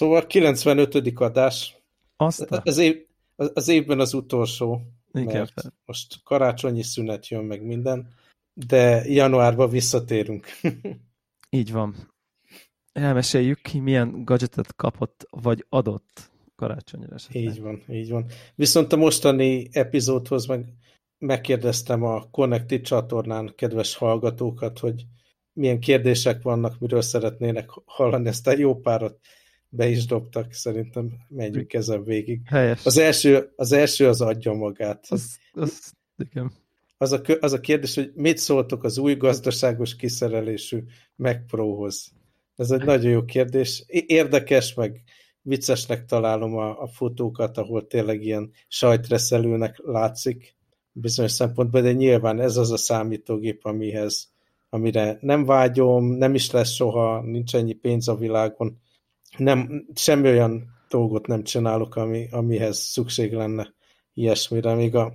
Szóval 95. adás. Aztán. Az, év, az évben az utolsó. Igen. Mert most karácsonyi szünet jön meg minden, de januárban visszatérünk. Így van. Elmeséljük ki, milyen gadgetet kapott, vagy adott karácsonyra esetleg. Így van, így van. Viszont a mostani epizódhoz meg megkérdeztem a Connected csatornán kedves hallgatókat, hogy milyen kérdések vannak, miről szeretnének hallani, ezt a jó párat be is dobtak, szerintem menjünk ezen végig. Helyes. Az első az, első az adja magát. Az, az, igen. Az, a, az a kérdés, hogy mit szóltok az új gazdaságos kiszerelésű Mac Pro-hoz? Ez egy nagyon jó kérdés. Érdekes, meg viccesnek találom a, a fotókat, ahol tényleg ilyen sajtreszelőnek látszik bizonyos szempontból, de nyilván ez az a számítógép, amihez, amire nem vágyom, nem is lesz soha, nincs ennyi pénz a világon, nem, semmi olyan dolgot nem csinálok, ami, amihez szükség lenne ilyesmire, még a,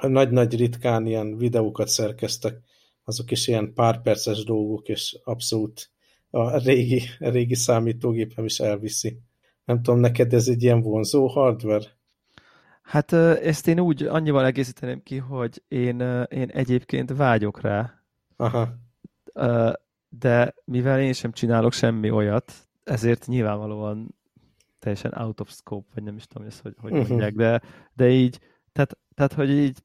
nagy-nagy ritkán ilyen videókat szerkeztek, azok is ilyen pár perces dolgok, és abszolút a régi, a régi számítógépem is elviszi. Nem tudom, neked ez egy ilyen vonzó hardware? Hát ezt én úgy annyival egészíteném ki, hogy én, én egyébként vágyok rá. Aha. De mivel én sem csinálok semmi olyat, ezért nyilvánvalóan teljesen out of scope, vagy nem is tudom, ezt, hogy, hogy uh-huh. mondják, de, de így, tehát, tehát, hogy így,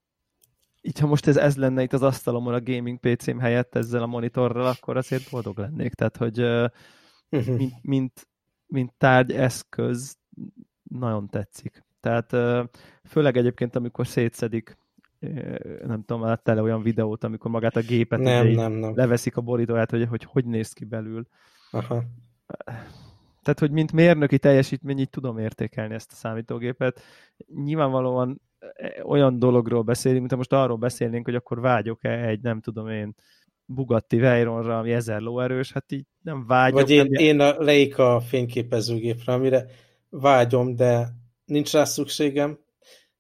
így, ha most ez, ez lenne itt az asztalomon a gaming PC-m helyett ezzel a monitorral, akkor azért boldog lennék. Tehát, hogy uh-huh. mint, mint, mint tárgy, eszköz nagyon tetszik. Tehát főleg egyébként, amikor szétszedik nem tudom, láttál olyan videót, amikor magát a gépet nem, nem, nem. leveszik a borítóját, hogy, hogy hogy néz ki belül. Aha. Tehát, hogy mint mérnöki teljesítmény, így tudom értékelni ezt a számítógépet. Nyilvánvalóan olyan dologról beszélünk, mint ha most arról beszélnénk, hogy akkor vágyok-e egy, nem tudom én, Bugatti Veyronra, ami ezer lóerős, hát így nem vágyok. Vagy én, nem... én a Leica fényképezőgépre, amire vágyom, de nincs rá szükségem,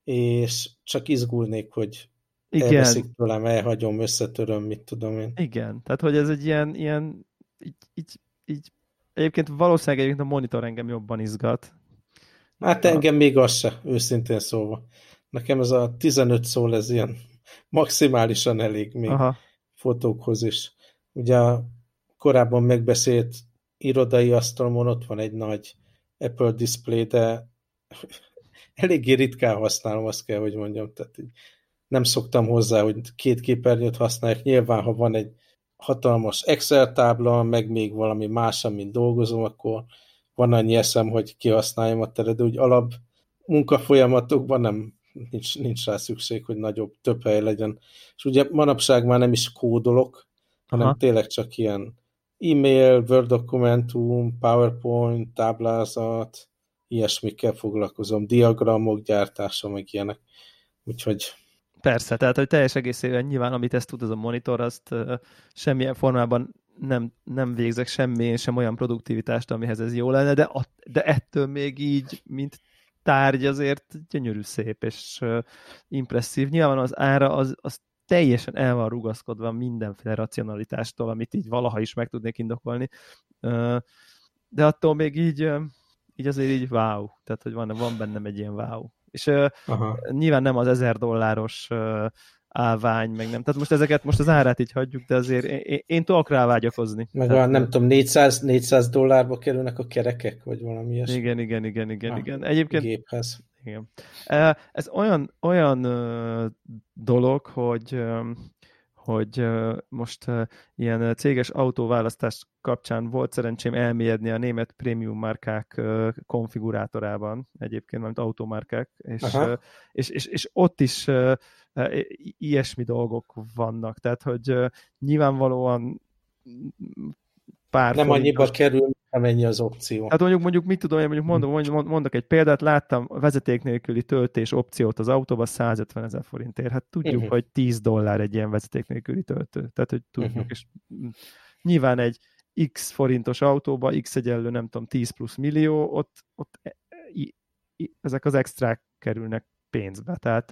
és csak izgulnék, hogy Igen. elveszik tőlem, elhagyom, összetöröm, mit tudom én. Igen, tehát hogy ez egy ilyen, ilyen így, így, így egyébként valószínűleg egyébként a monitor engem jobban izgat. Hát engem még az se, őszintén szólva. Nekem ez a 15 szól, ez ilyen maximálisan elég még Aha. fotókhoz is. Ugye a korábban megbeszélt irodai asztalon ott van egy nagy Apple display, de eléggé ritkán használom, azt kell, hogy mondjam. Tehát így nem szoktam hozzá, hogy két képernyőt használják. Nyilván, ha van egy hatalmas Excel tábla, meg még valami más, amin dolgozom, akkor van annyi eszem, hogy kihasználjam a teret, de úgy alap munkafolyamatokban nem, nincs, nincs rá szükség, hogy nagyobb, több hely legyen. És ugye manapság már nem is kódolok, hanem Aha. tényleg csak ilyen e-mail, Word dokumentum, PowerPoint, táblázat, ilyesmikkel foglalkozom, diagramok gyártása, meg ilyenek. Úgyhogy... Persze, tehát hogy teljes egészében nyilván, amit ezt tud az a monitor, azt uh, semmilyen formában nem, nem végzek semmi, sem olyan produktivitást, amihez ez jó lenne, de, a, de ettől még így, mint tárgy azért gyönyörű szép és uh, impresszív. Nyilván az ára az, az teljesen el van rugaszkodva mindenféle racionalitástól, amit így valaha is meg tudnék indokolni. Uh, de attól még így így azért így wow, tehát hogy van, van bennem egy ilyen wow. És Aha. nyilván nem az ezer dolláros állvány, meg nem. Tehát most ezeket, most az árát így hagyjuk, de azért én, én tudok rá vágyakozni. Meg Tehát, nem tudom, 400, 400 dollárba kerülnek a kerekek, vagy valami ilyesmi. Igen, igen, igen, igen, ah, igen. Egyébként... Géphez. Igen. Ez olyan, olyan dolog, hogy hogy most ilyen céges autóválasztás kapcsán volt szerencsém elmélyedni a német prémium márkák konfigurátorában, egyébként, mint automárkák, és, és, és, és ott is ilyesmi dolgok vannak, tehát hogy nyilvánvalóan pár Nem annyiba kerül, amennyi az opció. Hát mondjuk, mondjuk mit tudom, én mondjuk mondom, mondjuk, mondok egy példát, láttam vezeték nélküli töltés opciót az autóba 150 ezer forintért. Hát tudjuk, uh-huh. hogy 10 dollár egy ilyen vezeték nélküli töltő. Tehát, hogy tudjuk, uh-huh. és nyilván egy x forintos autóba, x egyenlő, nem tudom, 10 plusz millió, ott, ott e, e, ezek az extrák kerülnek pénzbe. Tehát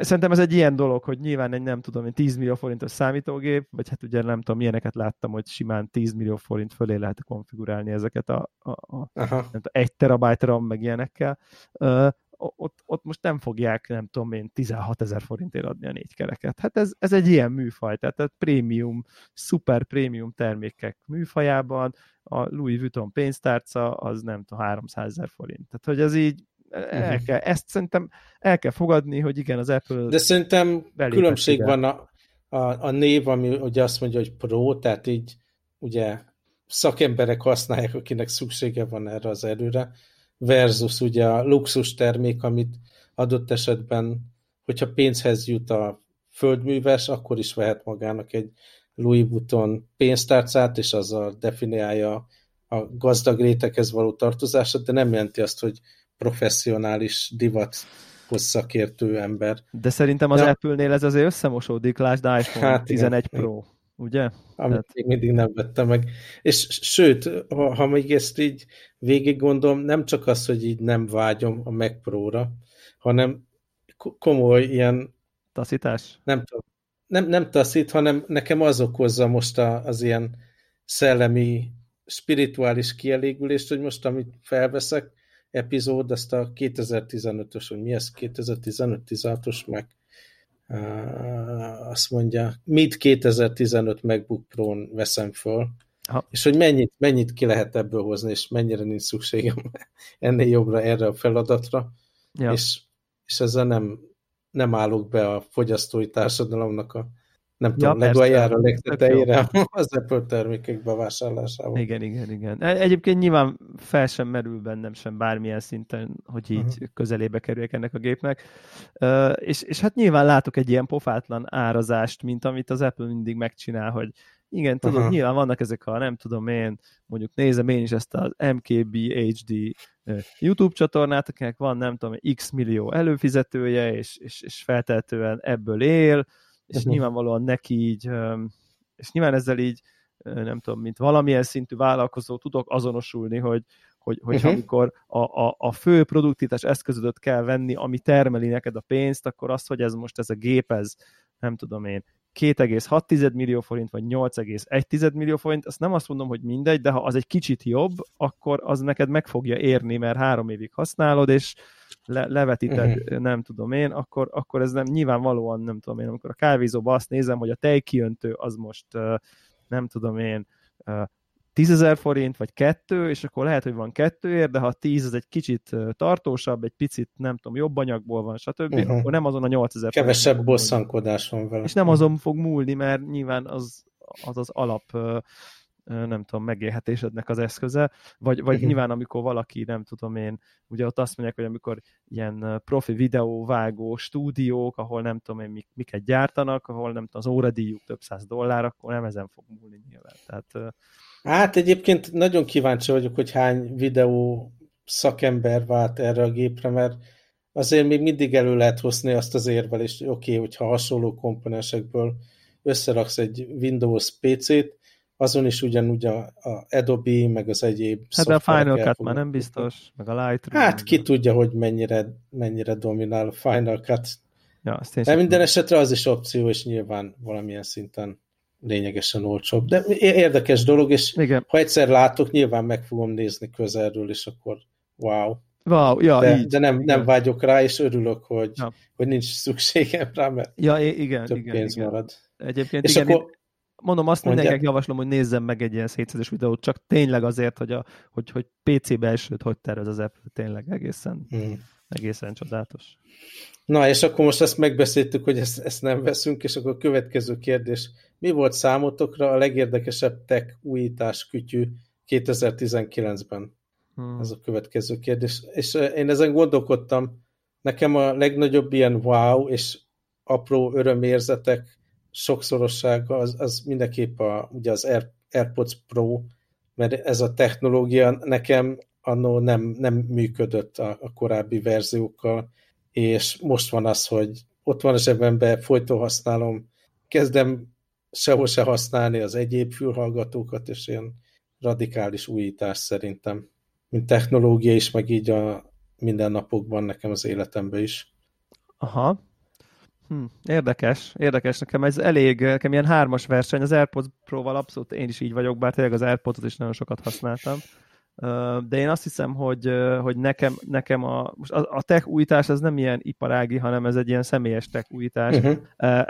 Szerintem ez egy ilyen dolog, hogy nyilván egy nem tudom, egy 10 millió forintos számítógép, vagy hát ugye nem tudom, milyeneket láttam, hogy simán 10 millió forint fölé lehet konfigurálni ezeket a, a, a nem tudom, egy terabájt RAM, meg ilyenekkel. Uh, ott, ott most nem fogják, nem tudom én, 16 ezer forintért adni a négy kereket. Hát ez, ez egy ilyen műfaj, tehát a prémium, szuper prémium termékek műfajában a Louis Vuitton pénztárca az nem tudom, 300 ezer forint. Tehát, hogy ez így el mhm. kell, ezt szerintem el kell fogadni, hogy igen, az Apple... De szerintem különbség ide. van a, a, a név, ami ugye azt mondja, hogy Pro, tehát így ugye szakemberek használják, akinek szüksége van erre az erőre, versus ugye a luxus termék, amit adott esetben, hogyha pénzhez jut a földműves, akkor is vehet magának egy Louis Vuitton pénztárcát, és azzal definiálja a gazdag réteghez való tartozását, de nem jelenti azt, hogy professzionális divat szakértő ember. De szerintem az ja. Apple-nél ez azért összemosódik, lásd iPhone hát 11 igen, Pro, ugye? Amit Tehát... még mindig nem vettem meg. És sőt, ha, ha még ezt így végig gondolom, nem csak az, hogy így nem vágyom a Mac Pro-ra, hanem komoly ilyen... Taszítás? Nem tudom. Nem, nem taszít, hanem nekem az okozza most a, az ilyen szellemi, spirituális kielégülést, hogy most amit felveszek, epizód, ezt a 2015-ös, hogy mi ez, 2015-16-os meg azt mondja, mit 2015 MacBook Pro-n veszem föl, ha. és hogy mennyit, mennyit ki lehet ebből hozni, és mennyire nincs szükségem ennél jobbra erre a feladatra, ja. és, és ezzel nem, nem állok be a fogyasztói társadalomnak a nem ja, tudom, legaljára, legtetejére az Apple termékek bevásárlásával. Igen, igen, igen. E, egyébként nyilván fel sem merül bennem sem bármilyen szinten, hogy így uh-huh. közelébe kerüljek ennek a gépnek. Uh, és, és hát nyilván látok egy ilyen pofátlan árazást, mint amit az Apple mindig megcsinál, hogy igen, tudom, uh-huh. nyilván vannak ezek a, nem tudom én, mondjuk nézem én is ezt az MKB HD YouTube csatornát, akinek van, nem tudom, x millió előfizetője, és, és, és feltehetően ebből él, és uh-huh. nyilvánvalóan neki így, és nyilván ezzel így, nem tudom, mint valamilyen szintű vállalkozó tudok azonosulni, hogy, hogy, hogy uh-huh. amikor a, a, a fő produktivitás eszközödet kell venni, ami termeli neked a pénzt, akkor az, hogy ez most ez a gép, ez nem tudom én, 2,6 millió forint, vagy 8,1 millió forint, azt nem azt mondom, hogy mindegy, de ha az egy kicsit jobb, akkor az neked meg fogja érni, mert három évig használod, és le, levetíted, uh-huh. nem tudom én, akkor, akkor ez nem nyilvánvalóan, nem tudom én, amikor a kávézóba azt nézem, hogy a tejkiöntő az most, nem tudom én, 10 ezer forint, vagy kettő, és akkor lehet, hogy van kettőért, de ha 10 az egy kicsit tartósabb, egy picit, nem tudom, jobb anyagból van, stb., uh-huh. akkor nem azon a 8 ezer Kevesebb bosszankodás van vele. És nem azon fog múlni, mert nyilván az az, az alap nem tudom, megélhetésednek az eszköze, vagy, vagy uh-huh. nyilván amikor valaki, nem tudom én, ugye ott azt mondják, hogy amikor ilyen profi videóvágó stúdiók, ahol nem tudom én mik, miket gyártanak, ahol nem tudom, az óradíjuk több száz dollár, akkor nem ezen fog múlni nyilván. Tehát, Hát egyébként nagyon kíváncsi vagyok, hogy hány videó szakember vált erre a gépre, mert azért még mindig elő lehet hozni azt az érvelést, hogy oké, okay, hogyha hasonló komponensekből összeraksz egy Windows PC-t, azon is ugyanúgy a, a Adobe, meg az egyéb Hát de a Final Cut már nem biztos, meg a Lightroom. Hát ki tudja, hogy mennyire, mennyire dominál a Final Cut. Ja, de minden esetre az is opció, és nyilván valamilyen szinten lényegesen olcsóbb. De érdekes dolog, és Igen. ha egyszer látok, nyilván meg fogom nézni közelről, és akkor wow. Wow, ja, de, így. de nem, nem vágyok rá, és örülök, hogy, ja. hogy nincs szükségem rá, mert ja, igen, több igen, pénz igen. marad. Egyébként és igen, akkor, mondom, azt mindenkinek javaslom, hogy nézzem meg egy ilyen szétszedés videót, csak tényleg azért, hogy, a, hogy, hogy PC belsőt hogy tervez az Apple, tényleg egészen, hmm. egészen csodálatos. Na, és akkor most ezt megbeszéltük, hogy ezt, ezt nem veszünk, és akkor a következő kérdés. Mi volt számotokra a legérdekesebb tech újítás kütyű 2019-ben? Hmm. Ez a következő kérdés. És én ezen gondolkodtam, nekem a legnagyobb ilyen wow és apró örömérzetek sokszorossága az, az mindenképp a, ugye az Air, AirPods Pro, mert ez a technológia nekem annó nem, nem működött a, a korábbi verziókkal, és most van az, hogy ott van a zsebemben, folyton használom, kezdem sehol se használni az egyéb fülhallgatókat, és ilyen radikális újítás szerintem, mint technológia is, meg így a mindennapokban nekem az életemben is. Aha. Hm, érdekes, érdekes. Nekem ez elég, nekem ilyen hármas verseny. Az AirPods Pro-val abszolút én is így vagyok, bár tényleg az AirPods-ot is nagyon sokat használtam. De én azt hiszem, hogy, hogy nekem, nekem a, most a, tech újítás az nem ilyen iparági, hanem ez egy ilyen személyes tech újítás. Uh-huh.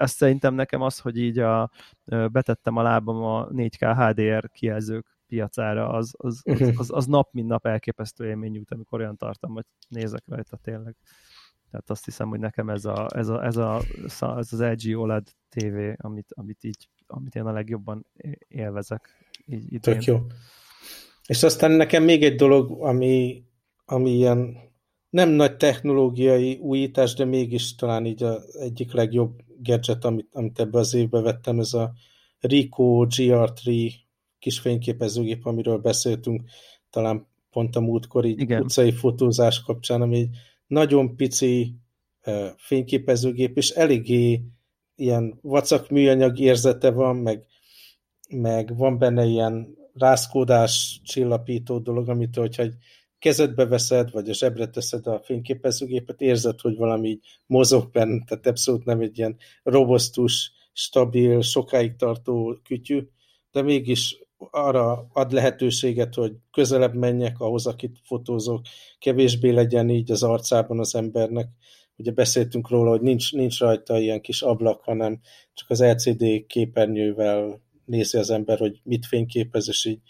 Ez szerintem nekem az, hogy így a, betettem a lábam a 4K HDR kijelzők piacára, az, az, az, uh-huh. az, az nap mint nap elképesztő élmény jut, amikor olyan tartom, hogy nézek rajta tényleg. Tehát azt hiszem, hogy nekem ez, a, ez, a, ez, a, ez az LG OLED TV, amit, amit így, amit én a legjobban élvezek. Így, idén. Tök jó. És aztán nekem még egy dolog, ami, ami ilyen nem nagy technológiai újítás, de mégis talán így az egyik legjobb gadget, amit, amit ebbe az évbe vettem, ez a Ricoh GR3 kis fényképezőgép, amiről beszéltünk talán pont a múltkor így Igen. utcai fotózás kapcsán, ami egy nagyon pici fényképezőgép, és eléggé ilyen vacak műanyag érzete van, meg, meg van benne ilyen rázkódás csillapító dolog, amit hogyha egy kezedbe veszed, vagy a zsebre teszed a fényképezőgépet, érzed, hogy valami így mozog benne, tehát abszolút nem egy ilyen robosztus, stabil, sokáig tartó kütyű, de mégis arra ad lehetőséget, hogy közelebb menjek ahhoz, akit fotózok, kevésbé legyen így az arcában az embernek. Ugye beszéltünk róla, hogy nincs, nincs rajta ilyen kis ablak, hanem csak az LCD képernyővel nézi az ember, hogy mit fényképez, és így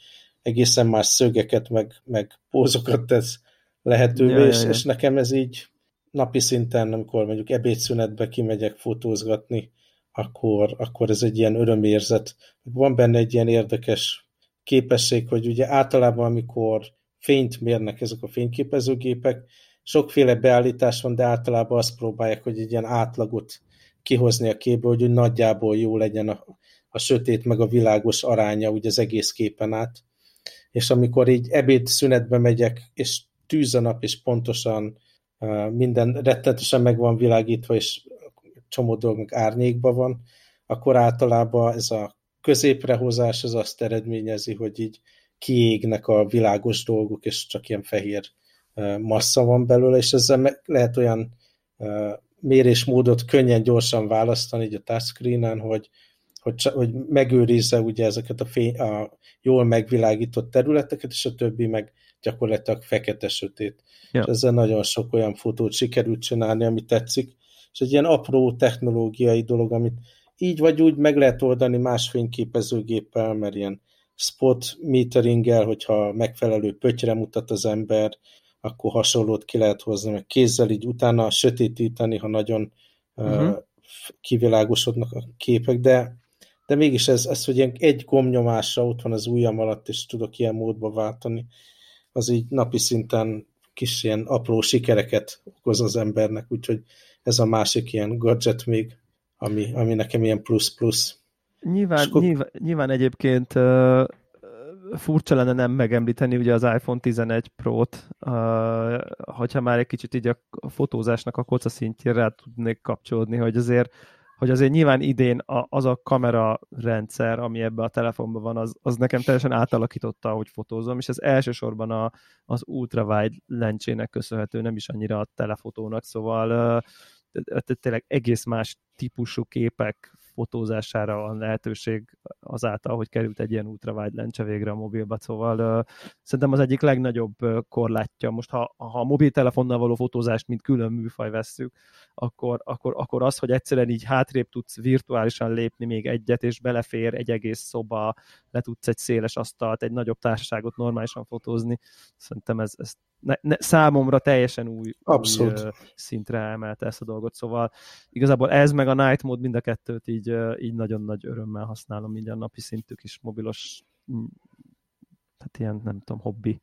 egészen más szögeket, meg, meg pózokat tesz lehetővé, ja, és, ja, ja. és nekem ez így napi szinten, amikor mondjuk ebédszünetbe kimegyek fotózgatni, akkor, akkor ez egy ilyen örömérzet. Van benne egy ilyen érdekes képesség, hogy ugye általában, amikor fényt mérnek ezek a fényképezőgépek, sokféle beállítás van, de általában azt próbálják, hogy egy ilyen átlagot kihozni a képből, hogy nagyjából jó legyen a, a sötét meg a világos aránya úgy az egész képen át. És amikor így ebéd szünetbe megyek, és tűz a nap, és pontosan minden rettenetesen meg van világítva, és csomó dolog meg árnyékban van, akkor általában ez a középrehozás az azt eredményezi, hogy így kiégnek a világos dolgok, és csak ilyen fehér massza van belőle, és ezzel lehet olyan mérésmódot könnyen, gyorsan választani így a touchscreenen, hogy, hogy, hogy megőrizze ugye ezeket a, fény, a jól megvilágított területeket, és a többi meg gyakorlatilag fekete-sötét. Ja. És ezzel nagyon sok olyan fotót sikerült csinálni, ami tetszik, és egy ilyen apró technológiai dolog, amit így vagy úgy meg lehet oldani más fényképezőgéppel, mert ilyen spot meteringgel, hogyha megfelelő pöttyre mutat az ember, akkor hasonlót ki lehet hozni, meg kézzel így utána sötétíteni, ha nagyon uh-huh. uh, kivilágosodnak a képek, de, de mégis ez, ez, hogy egy gombnyomásra ott van az ujjam alatt, és tudok ilyen módba váltani, az így napi szinten kis ilyen apró sikereket okoz az embernek, úgyhogy ez a másik ilyen gadget még, ami, ami nekem ilyen plusz-plusz. Nyilván, akkor... nyilván, nyilván egyébként uh, furcsa lenne nem megemlíteni ugye az iPhone 11 Pro-t, uh, hogyha már egy kicsit így a, fotózásnak a koca szintjére rá tudnék kapcsolódni, hogy azért hogy azért nyilván idén a, az a kamera rendszer, ami ebbe a telefonban van, az, az nekem teljesen átalakította, ahogy fotózom, és ez elsősorban a, az ultrawide lencsének köszönhető, nem is annyira a telefotónak, szóval uh, tényleg egész más típusú képek fotózására van lehetőség azáltal, hogy került egy ilyen ultrawide lencse végre a mobilba, szóval uh, szerintem az egyik legnagyobb korlátja. Most ha, ha a mobiltelefonnal való fotózást, mint külön műfaj vesszük, akkor, akkor, akkor az, hogy egyszerűen így hátrébb tudsz virtuálisan lépni még egyet, és belefér egy egész szoba, le tudsz egy széles asztalt, egy nagyobb társaságot normálisan fotózni, szerintem ez, ez ne, ne, számomra teljesen új, új uh, szintre emelte ezt a dolgot, szóval igazából ez meg a Night Mode mind a kettőt így, uh, így nagyon nagy örömmel használom így a napi szintű kis mobilos hát ilyen, nem tudom, hobbi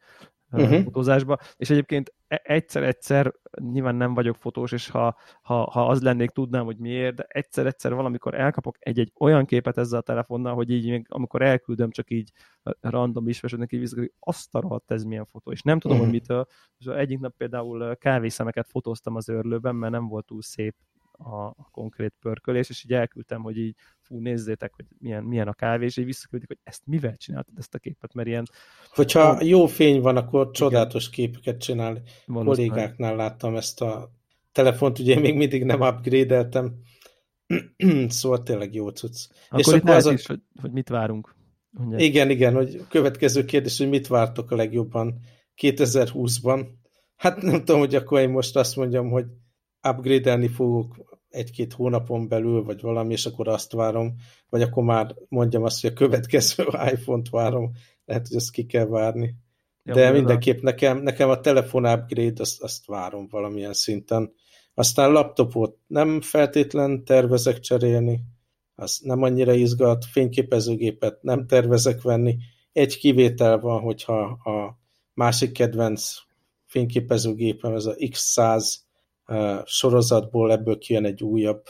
uh-huh. fotózásba, és egyébként e, egyszer-egyszer, nyilván nem vagyok fotós, és ha, ha, ha az lennék, tudnám, hogy miért, de egyszer-egyszer valamikor elkapok egy-egy olyan képet ezzel a telefonnal, hogy így még amikor elküldöm, csak így random ismerősöknek így vissza, hogy azt a rohadt, ez milyen fotó, és nem tudom, uh-huh. hogy mitől. És egyik nap például kávészemeket fotóztam az őrlőben, mert nem volt túl szép a, a konkrét pörkölés, és így elküldtem, hogy így fú, nézzétek, hogy milyen, milyen a kávé, és így visszaküldik, hogy ezt mivel csináltad ezt a képet, mert ilyen... Hogyha jó fény van, akkor csodálatos igen. képeket csinál. Kollégáknál láttam ezt a telefont, ugye még mindig nem upgrade-eltem, szóval tényleg jó cucc. Akkor és itt akkor az a... is, hogy, hogy mit várunk. Mondják. Igen, igen, hogy következő kérdés, hogy mit vártok a legjobban 2020-ban. Hát nem tudom, hogy akkor én most azt mondjam, hogy upgrade-elni fogok egy-két hónapon belül, vagy valami, és akkor azt várom, vagy akkor már mondjam azt, hogy a következő iPhone-t várom, lehet, hogy ezt ki kell várni. De ja, mindenképp nekem, nekem a telefon upgrade, azt, azt várom valamilyen szinten. Aztán laptopot nem feltétlen tervezek cserélni, az nem annyira izgat, fényképezőgépet nem tervezek venni. Egy kivétel van, hogyha a másik kedvenc fényképezőgépem, ez a X100 uh, sorozatból ebből kijön egy újabb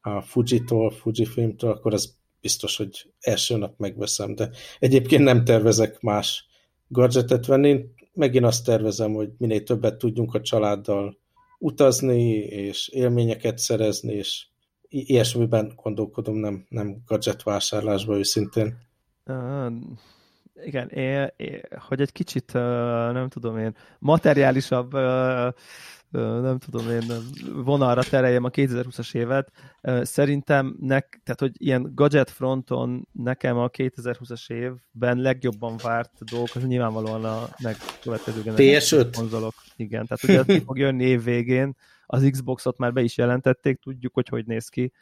a Fuji-tól, Fujifilm-től, akkor az biztos, hogy első nap megveszem, de egyébként nem tervezek más gadgetet venni. Megint azt tervezem, hogy minél többet tudjunk a családdal utazni, és élményeket szerezni, és ilyesmiben gondolkodom, nem, nem gadget vásárlásba őszintén. Uh, igen, én, én, hogy egy kicsit, uh, nem tudom én, materiálisabb uh, nem tudom én, vonalra tereljem a 2020-as évet. Szerintem, nek, tehát, hogy ilyen gadget fronton nekem a 2020-as évben legjobban várt dolgok, az nyilvánvalóan a megkövetkező PS5 konzolok. Igen, tehát ugye az fog jönni év végén, az Xboxot már be is jelentették, tudjuk, hogy hogy néz ki,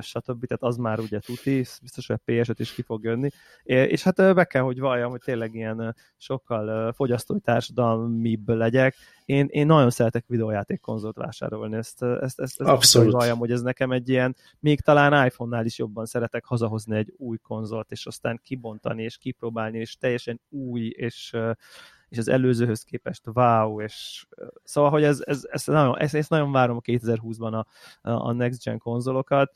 stb. Tehát az már ugye tuti, biztos, hogy PS5 is ki fog jönni. És hát be kell, hogy valljam, hogy tényleg ilyen sokkal fogyasztói társadalmibb legyek. Én, én nagyon szeretek videójáték konzolt vásárolni, ezt, ezt, ezt, ezt Abszolút. Valljam, hogy ez nekem egy ilyen, még talán iPhone-nál is jobban szeretek hazahozni egy új konzolt, és aztán kibontani, és kipróbálni, és teljesen új, és és az előzőhöz képest wow, és szóval, hogy ez, ez, ez nagyon, ezt, ezt nagyon várom a 2020-ban a, a Next Gen konzolokat.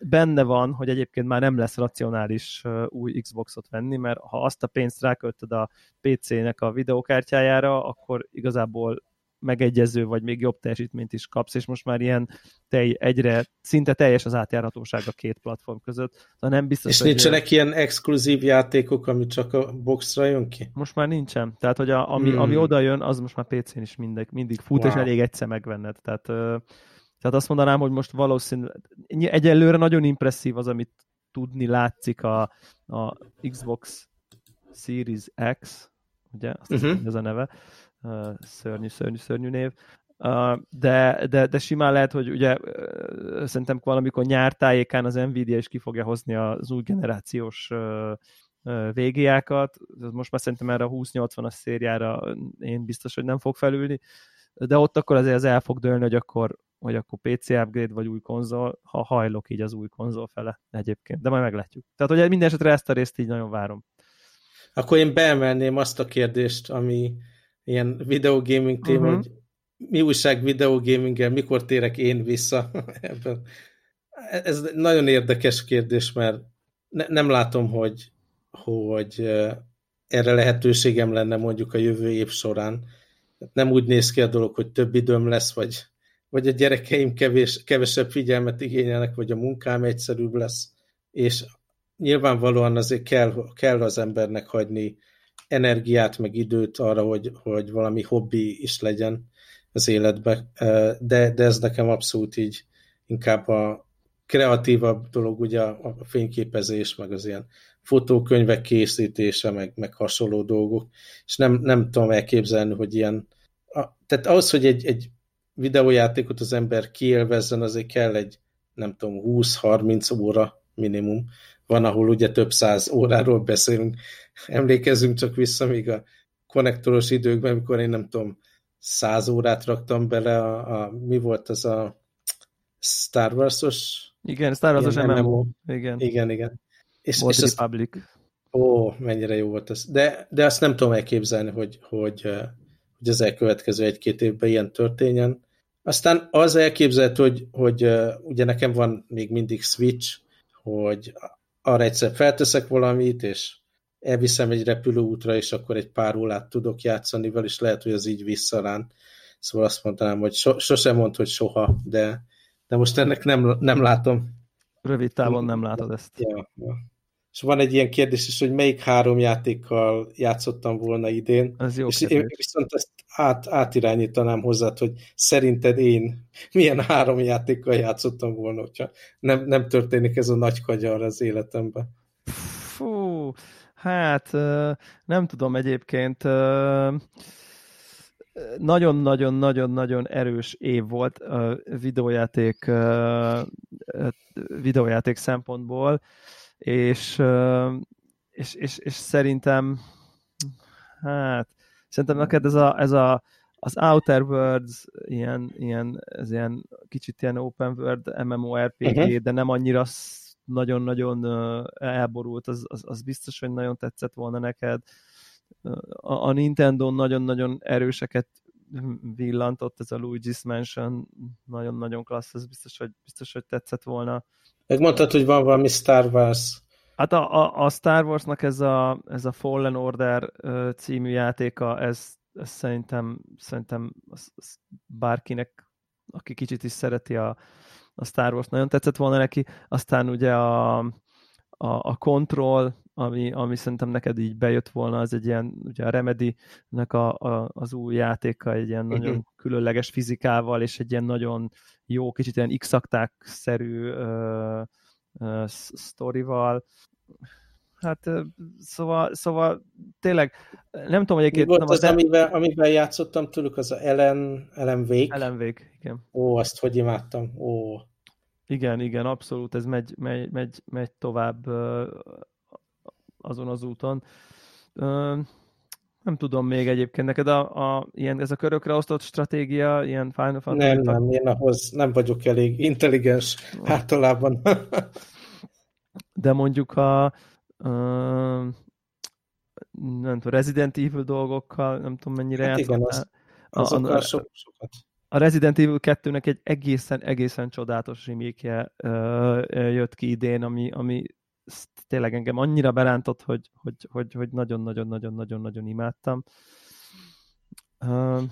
Benne van, hogy egyébként már nem lesz racionális új Xboxot venni, mert ha azt a pénzt ráköltöd a PC-nek a videókártyájára, akkor igazából megegyező, vagy még jobb teljesítményt is kapsz, és most már ilyen tej, egyre szinte teljes az átjárhatóság a két platform között. Szóval nem biztos, és hogy nincsenek ilyen exkluzív játékok, ami csak a boxra jön ki? Most már nincsen. Tehát, hogy a, ami, hmm. ami oda jön, az most már PC-n is mindig, mindig fut, wow. és elég egyszer megvenned. Tehát, tehát azt mondanám, hogy most valószínűleg egyelőre nagyon impresszív az, amit tudni látszik a, a Xbox Series X, ugye, azt uh-huh. ez a neve, szörnyű, szörnyű, szörnyű név. De, de, de simán lehet, hogy ugye szerintem valamikor nyártájékán az Nvidia is ki fogja hozni az új generációs VGA-kat. Most már szerintem erre a 2080-as szériára én biztos, hogy nem fog felülni, de ott akkor azért az el fog dőlni, hogy akkor, hogy akkor PC upgrade vagy új konzol, ha hajlok így az új konzol fele egyébként, de majd meglátjuk. Tehát, hogy minden esetre ezt a részt így nagyon várom. Akkor én beemelném azt a kérdést, ami ilyen videogaming téma, uh-huh. hogy mi újság videogaminggel, mikor térek én vissza ebben. Ez nagyon érdekes kérdés, mert ne, nem látom, hogy, hogy erre lehetőségem lenne mondjuk a jövő év során. Nem úgy néz ki a dolog, hogy több időm lesz, vagy, vagy a gyerekeim kevés, kevesebb figyelmet igényelnek, vagy a munkám egyszerűbb lesz, és nyilvánvalóan azért kell, kell az embernek hagyni energiát, meg időt arra, hogy, hogy valami hobbi is legyen az életbe, de, de ez nekem abszolút így inkább a kreatívabb dolog, ugye a fényképezés, meg az ilyen fotókönyvek készítése, meg, meg hasonló dolgok, és nem, nem tudom elképzelni, hogy ilyen, a, tehát ahhoz, hogy egy, egy videójátékot az ember kiélvezzen, azért kell egy, nem tudom, 20-30 óra minimum, van, ahol ugye több száz óráról beszélünk. Emlékezzünk csak vissza még a konnektoros időkben, amikor én nem tudom, száz órát raktam bele a, a mi volt az a Star Wars-os? Igen, Star Wars-os MMO. MMO. Igen. Igen, igen. És, és Republic. Azt, ó, mennyire jó volt ez. De, de azt nem tudom elképzelni, hogy, hogy, hogy az elkövetkező egy-két évben ilyen történjen. Aztán az elképzelhető, hogy, hogy ugye nekem van még mindig Switch, hogy arra egyszer felteszek valamit, és elviszem egy repülőútra, és akkor egy pár órát tudok játszani vele, és lehet, hogy az így visszarán. Szóval azt mondanám, hogy so, sosem mond, hogy soha, de, de most ennek nem, nem látom. Rövid távon nem látod ezt. Ja, ja. És van egy ilyen kérdés is, hogy melyik három játékkal játszottam volna idén. Az jó és kérdés. én viszont ezt át, átirányítanám hozzá, hogy szerinted én milyen három játékkal játszottam volna, hogyha nem, nem történik ez a nagy kagyar az életemben. Fú, hát nem tudom egyébként nagyon-nagyon-nagyon-nagyon erős év volt a videójáték, videójáték szempontból, és, és, és, és szerintem hát szerintem neked ez a, ez a az Outer Worlds ilyen, ilyen, ez ilyen kicsit ilyen open world MMORPG, uh-huh. de nem annyira nagyon-nagyon elborult, az, az, az biztos, hogy nagyon tetszett volna neked. A, a Nintendo nagyon-nagyon erőseket villantott, ez a Luigi's Mansion nagyon-nagyon klassz, ez biztos, hogy, biztos, hogy tetszett volna. Megmondtad, hogy van valami Star Wars. Hát a, a, a Star Warsnak ez a, ez a Fallen Order című játéka, ez, ez szerintem, szerintem az, az bárkinek, aki kicsit is szereti a, a Star Wars, nagyon tetszett volna neki. Aztán ugye a, a, a Control, ami, ami szerintem neked így bejött volna, az egy ilyen, ugye a Remedy-nek a, a, az új játéka egy ilyen nagyon uh-huh. különleges fizikával, és egy ilyen nagyon jó, kicsit ilyen x szerű uh, uh, sztorival. Hát szóval, szóval tényleg nem tudom, hogy egyébként... volt az, az, amivel, amivel játszottam tőlük, az a Ellen, Ellen Wake? Ellen Wake, igen. Ó, azt hogy imádtam. Ó. Igen, igen, abszolút, ez megy, megy, megy, megy tovább azon az úton. Nem tudom még egyébként, neked a, a, ilyen, ez a körökre osztott stratégia, ilyen Final Fantasy... Nem, nem, én ahhoz nem vagyok elég intelligens általában. De mondjuk a, a nem tudom, Resident Evil dolgokkal, nem tudom mennyire hát igen, az, azokkal a, so, sokat. A Resident Evil 2-nek egy egészen, egészen csodálatos remake jött ki idén, ami, ami tényleg engem annyira berántott, hogy, hogy, hogy, hogy nagyon-nagyon-nagyon-nagyon-nagyon imádtam.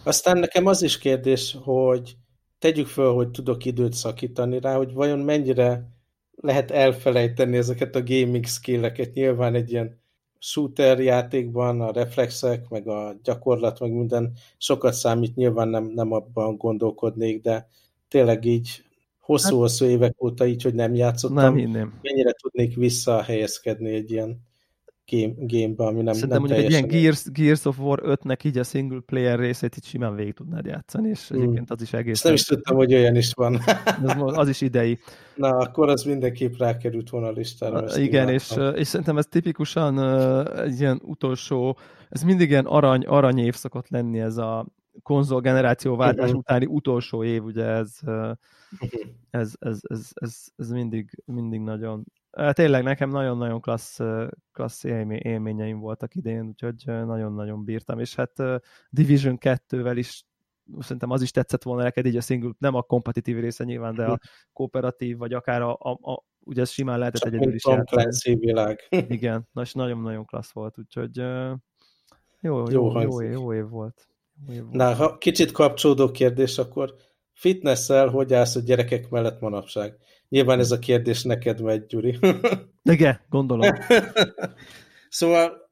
Aztán nekem az is kérdés, hogy tegyük föl, hogy tudok időt szakítani rá, hogy vajon mennyire lehet elfelejteni ezeket a gaming skilleket. Nyilván egy ilyen shooter játékban a reflexek, meg a gyakorlat, meg minden sokat számít, nyilván nem, nem abban gondolkodnék, de tényleg így hosszú-hosszú hát, évek óta így, hogy nem játszottam. Nem hinném. Mennyire tudnék visszahelyezkedni egy ilyen game, gamebe, ami nem, Szerintem nem mondjuk egy ilyen Gears, Gears of War 5-nek így a single player részét így simán végig tudnád játszani, és hmm. egyébként az is egész. nem is tudtam, hogy olyan is van. az, az is idei. Na, akkor az mindenképp rákerült volna a listára. Igen, és, és szerintem ez tipikusan egy ilyen utolsó, ez mindig ilyen arany, arany év szokott lenni ez a konzol generációváltás uh-huh. utáni utolsó év, ugye ez, uh-huh. ez, ez, ez, ez, ez mindig, mindig nagyon tényleg nekem nagyon-nagyon klassz, klassz élményeim voltak idén, úgyhogy nagyon-nagyon bírtam, és hát Division 2-vel is szerintem az is tetszett volna neked így a single, nem a kompetitív része nyilván, de a kooperatív, vagy akár a, a, a ugye ez simán lehetett Csak egyedül is játszani. világ. Igen, nagyon-nagyon klassz volt, úgyhogy jó, jó, jó, jó, év, jó év volt. Jó év volt. Na, ha kicsit kapcsolódó kérdés, akkor fitnessel hogy állsz a gyerekek mellett manapság? Nyilván ez a kérdés neked megy, Gyuri. Igen, gondolom. szóval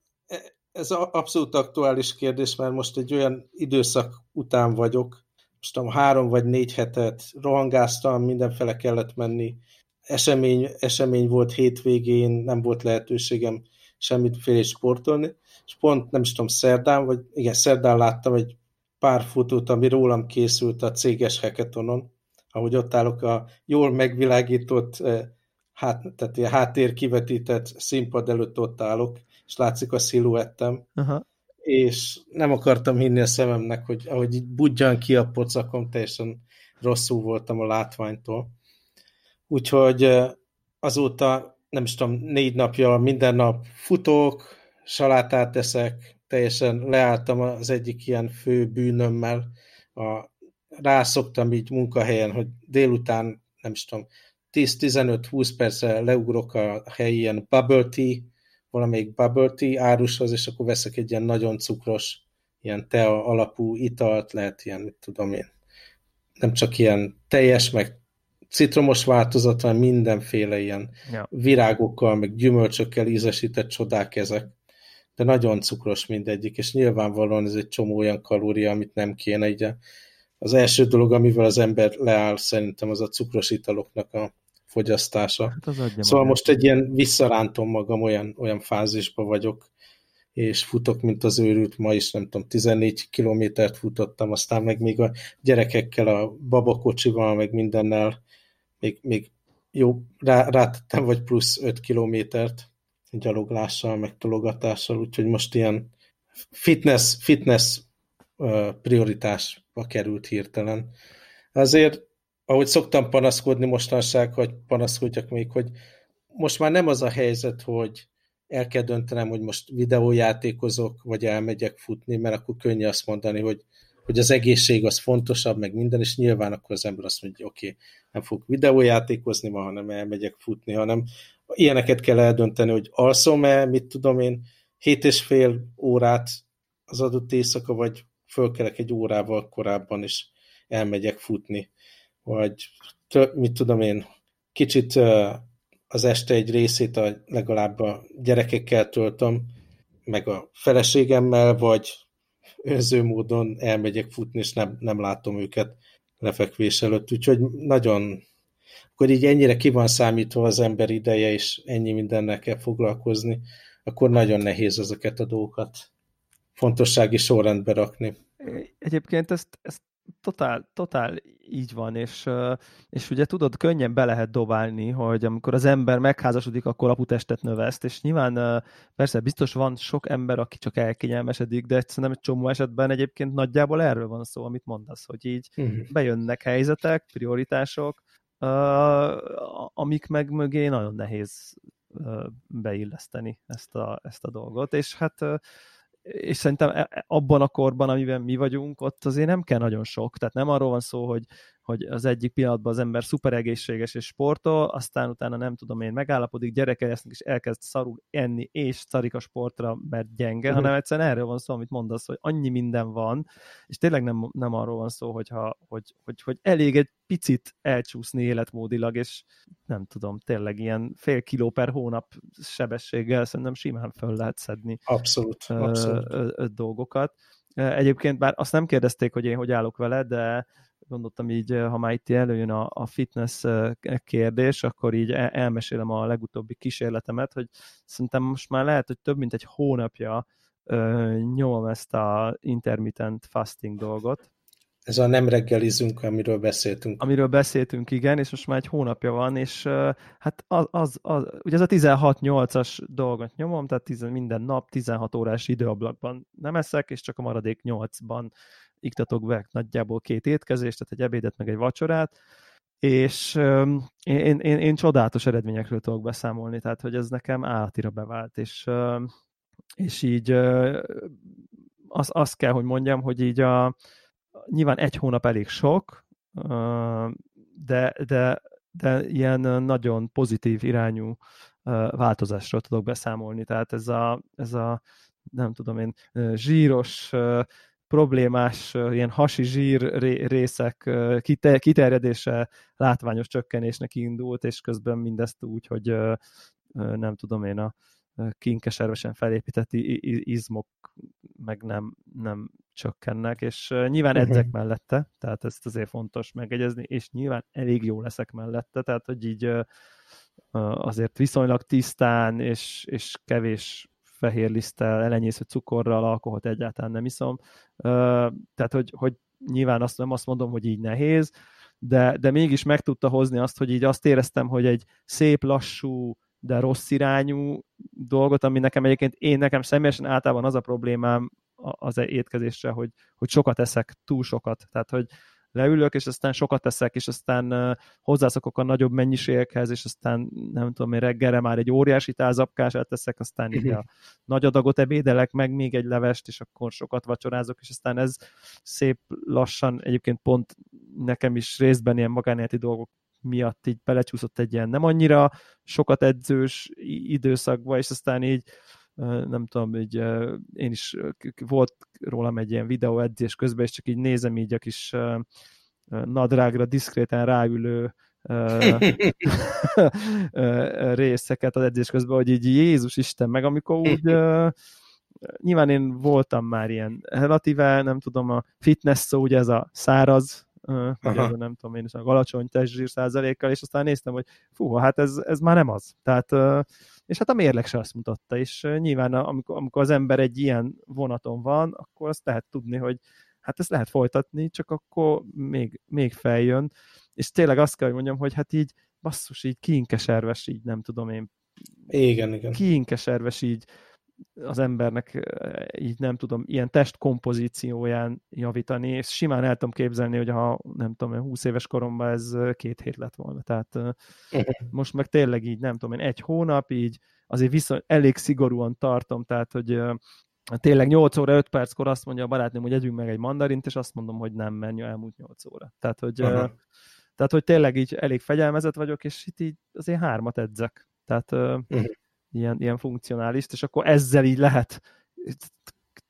ez abszolút aktuális kérdés, mert most egy olyan időszak után vagyok, most tudom, három vagy négy hetet rohangáztam, mindenfele kellett menni, esemény, esemény volt hétvégén, nem volt lehetőségem semmit sportolni, és pont nem is tudom, szerdán, vagy igen, szerdán láttam egy pár fotót, ami rólam készült a céges hackathonon, ahogy ott állok a jól megvilágított, eh, hát, tehát ilyen háttér kivetített színpad előtt ott állok, és látszik a sziluettem, Aha. és nem akartam hinni a szememnek, hogy ahogy így budjan ki a pocakom, teljesen rosszul voltam a látványtól. Úgyhogy eh, azóta, nem is tudom, négy napja minden nap futok, salátát teszek, teljesen leálltam az egyik ilyen fő bűnömmel, a, rászoktam így munkahelyen, hogy délután, nem is tudom, 10-15-20 percre leugrok a helyi ilyen bubble tea, valamelyik bubble tea árushoz, és akkor veszek egy ilyen nagyon cukros, ilyen tea alapú italt, lehet ilyen, mit tudom én, nem csak ilyen teljes, meg citromos változat van, mindenféle ilyen ja. virágokkal, meg gyümölcsökkel ízesített csodák ezek. De nagyon cukros mindegyik, és nyilvánvalóan ez egy csomó olyan kalória, amit nem kéne. Ugye az első dolog, amivel az ember leáll, szerintem az a cukros italoknak a fogyasztása. Hát az szóval magát. most egy ilyen visszarántom magam, olyan, olyan fázisban vagyok, és futok, mint az őrült, ma is nem tudom, 14 kilométert futottam, aztán meg még a gyerekekkel, a babakocsival, meg mindennel még, még jó, rá, rátettem vagy plusz 5 kilométert gyaloglással, meg tologatással, úgyhogy most ilyen fitness, fitness prioritásba került hirtelen. Azért, ahogy szoktam panaszkodni mostanság, hogy panaszkodjak még, hogy most már nem az a helyzet, hogy el kell döntenem, hogy most videójátékozok, vagy elmegyek futni, mert akkor könnyű azt mondani, hogy, hogy az egészség az fontosabb, meg minden, és nyilván akkor az ember azt mondja, oké, okay, nem fog videójátékozni ma, hanem elmegyek futni, hanem ilyeneket kell eldönteni, hogy alszom-e, mit tudom én, hét és fél órát az adott éjszaka, vagy fölkelek egy órával korábban, és elmegyek futni, vagy mit tudom én, kicsit az este egy részét a, legalább a gyerekekkel töltöm, meg a feleségemmel, vagy önző módon elmegyek futni, és nem, nem látom őket lefekvés előtt. Úgyhogy nagyon, akkor így ennyire ki van számítva az ember ideje, és ennyi mindennel kell foglalkozni, akkor nagyon nehéz ezeket a dolgokat fontossági sorrendbe rakni. Egyébként ezt, ezt totál, totál így van, és, és ugye tudod, könnyen be lehet dobálni, hogy amikor az ember megházasodik, akkor aputestet növeszt, és nyilván persze biztos van sok ember, aki csak elkényelmesedik, de szerintem egy csomó esetben egyébként nagyjából erről van szó, amit mondasz, hogy így uh-huh. bejönnek helyzetek, prioritások, amik meg mögé nagyon nehéz beilleszteni ezt a, ezt a dolgot, és hát és szerintem e, e, abban a korban, amiben mi vagyunk, ott azért nem kell nagyon sok. Tehát nem arról van szó, hogy, hogy az egyik pillanatban az ember szuper egészséges és sportol, aztán utána nem tudom én, megállapodik, gyereke lesznek, és elkezd szarul enni, és szarik a sportra, mert gyenge, uh-huh. hanem egyszerűen erről van szó, amit mondasz, hogy annyi minden van, és tényleg nem, nem arról van szó, hogyha, hogy, hogy, hogy elég egy picit elcsúszni életmódilag, és nem tudom, tényleg ilyen fél kiló per hónap sebességgel szerintem simán föl lehet szedni abszolút, abszolút. Ö, ö, dolgokat. Egyébként bár azt nem kérdezték, hogy én hogy állok vele, de gondoltam így, ha már itt előjön a, a fitness kérdés, akkor így elmesélem a legutóbbi kísérletemet, hogy szerintem most már lehet, hogy több mint egy hónapja nyomom ezt a intermittent fasting dolgot. Ez a nem reggelizünk, amiről beszéltünk. Amiről beszéltünk, igen, és most már egy hónapja van, és hát az, az, az ugye ez a 16-8-as dolgot nyomom, tehát tizen, minden nap 16 órás időablakban nem eszek, és csak a maradék 8-ban iktatok be nagyjából két étkezést, tehát egy ebédet, meg egy vacsorát, és um, én, én, én csodálatos eredményekről tudok beszámolni, tehát hogy ez nekem állatira bevált, és, és így az, azt kell, hogy mondjam, hogy így a, nyilván egy hónap elég sok, de, de, de ilyen nagyon pozitív irányú változásról tudok beszámolni, tehát ez a, ez a nem tudom én, zsíros problémás ilyen hasi zsír részek kiterjedése látványos csökkenésnek indult, és közben mindezt úgy, hogy nem tudom én, a kinkeservesen felépített izmok meg nem, nem csökkennek, és nyilván uh-huh. edzek mellette, tehát ezt azért fontos megegyezni, és nyilván elég jó leszek mellette, tehát hogy így azért viszonylag tisztán és, és kevés fehér liszttel, elenyésző cukorral, alkoholt egyáltalán nem iszom. Tehát, hogy, hogy nyilván azt nem azt mondom, hogy így nehéz, de, de mégis meg tudta hozni azt, hogy így azt éreztem, hogy egy szép, lassú, de rossz irányú dolgot, ami nekem egyébként én nekem személyesen általában az a problémám az étkezésre, hogy, hogy sokat eszek, túl sokat. Tehát, hogy leülök, és aztán sokat teszek, és aztán hozzászokok a nagyobb mennyiségekhez, és aztán nem tudom, én reggelre már egy óriási tázapkását teszek, aztán így a nagy adagot ebédelek, meg még egy levest, és akkor sokat vacsorázok, és aztán ez szép lassan, egyébként pont nekem is részben ilyen magánéleti dolgok miatt így belecsúszott egy ilyen nem annyira sokat edzős időszakba, és aztán így nem tudom, így én is volt rólam egy ilyen videó edzés közben, és csak így nézem így a kis nadrágra diszkréten ráülő részeket az edzés közben, hogy így Jézus Isten, meg amikor úgy nyilván én voltam már ilyen relatíve, nem tudom, a fitness szó, ugye ez a száraz, a, nem tudom én is, alacsony testzsír százalékkal, és aztán néztem, hogy fú, hát ez, ez már nem az. Tehát, és hát a mérleg se azt mutatta, és nyilván amikor, amikor az ember egy ilyen vonaton van, akkor azt lehet tudni, hogy hát ezt lehet folytatni, csak akkor még, még feljön, és tényleg azt kell, hogy mondjam, hogy hát így basszus, így kiinkeserves, így nem tudom én. Igen, igen. Kiinkeserves így az embernek így nem tudom, ilyen testkompozícióján javítani, és simán el tudom képzelni, hogy ha nem tudom, 20 éves koromban ez két hét lett volna. Tehát most meg tényleg így, nem tudom én, egy hónap, így azért viszont elég szigorúan tartom, tehát hogy tényleg 8 óra 5 perckor azt mondja a barátnőm, hogy együnk meg egy mandarint, és azt mondom, hogy nem, menj, elmúlt 8 óra. Tehát, hogy, tehát, hogy tényleg így elég fegyelmezett vagyok, és itt így azért hármat edzek. Tehát uh-huh ilyen, ilyen funkcionális, és akkor ezzel így lehet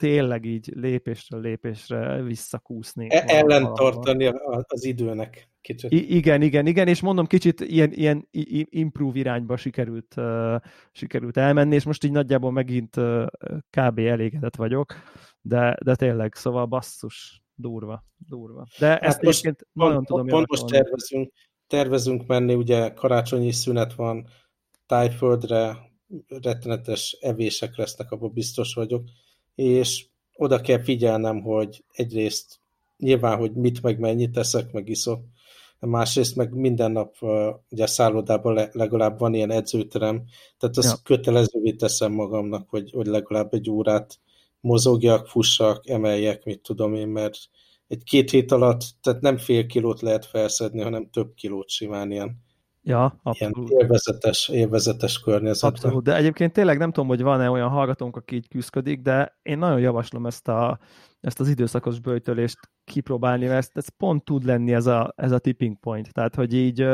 tényleg így lépésről lépésre visszakúszni. E- ellen tartani az időnek kicsit. I- igen, igen, igen, és mondom, kicsit ilyen, ilyen improve irányba sikerült, uh, sikerült elmenni, és most így nagyjából megint uh, kb. elégedett vagyok, de, de tényleg, szóval basszus, durva, durva. De hát ezt most egyébként nagyon pont, tudom Pont most tervezünk, tervezünk menni, ugye karácsonyi szünet van, tájföldre, rettenetes evések lesznek, abban biztos vagyok, és oda kell figyelnem, hogy egyrészt nyilván, hogy mit meg mennyit teszek, meg iszok, másrészt meg minden nap ugye a szállodában legalább van ilyen edzőterem, tehát azt ja. kötelezővé teszem magamnak, hogy, hogy legalább egy órát mozogjak, fussak, emeljek, mit tudom én, mert egy két hét alatt, tehát nem fél kilót lehet felszedni, hanem több kilót simán ilyen Ja, abszolút. Ilyen élvezetes, élvezetes környezet. Abszolút, de egyébként tényleg nem tudom, hogy van-e olyan hallgatónk, aki így küzdik, de én nagyon javaslom ezt, a, ezt az időszakos bőjtölést kipróbálni, mert ez, ez pont tud lenni ez a, ez a tipping point. Tehát, hogy így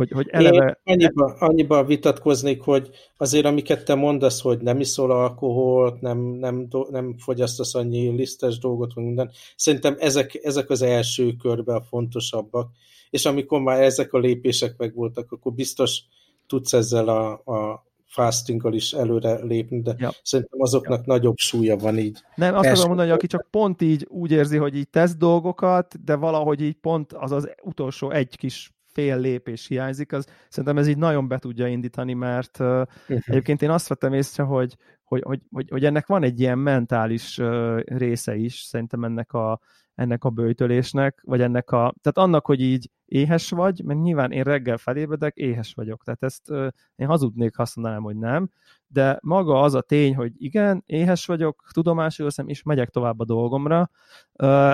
hogy, hogy eleve... Én annyiba, annyiba vitatkoznék, hogy azért amiket te mondasz, hogy nem iszol alkoholt, nem, nem, nem fogyasztasz annyi lisztes dolgot, minden, szerintem ezek, ezek az első körben a fontosabbak, és amikor már ezek a lépések megvoltak, akkor biztos tudsz ezzel a, a fastinggal is előre lépni, de ja. szerintem azoknak ja. nagyobb súlya van így. Nem, azt akarom mondani, hogy aki csak pont így úgy érzi, hogy így tesz dolgokat, de valahogy így pont az az utolsó egy kis fél lépés hiányzik, az szerintem ez így nagyon be tudja indítani, mert uh, egyébként én azt vettem észre, hogy, hogy, hogy, hogy, hogy ennek van egy ilyen mentális uh, része is, szerintem ennek a, ennek a bőjtölésnek, vagy ennek a, tehát annak, hogy így éhes vagy, mert nyilván én reggel felébredek, éhes vagyok, tehát ezt én hazudnék, ha azt mondanám, hogy nem, de maga az a tény, hogy igen, éhes vagyok, tudomásul veszem, és megyek tovább a dolgomra,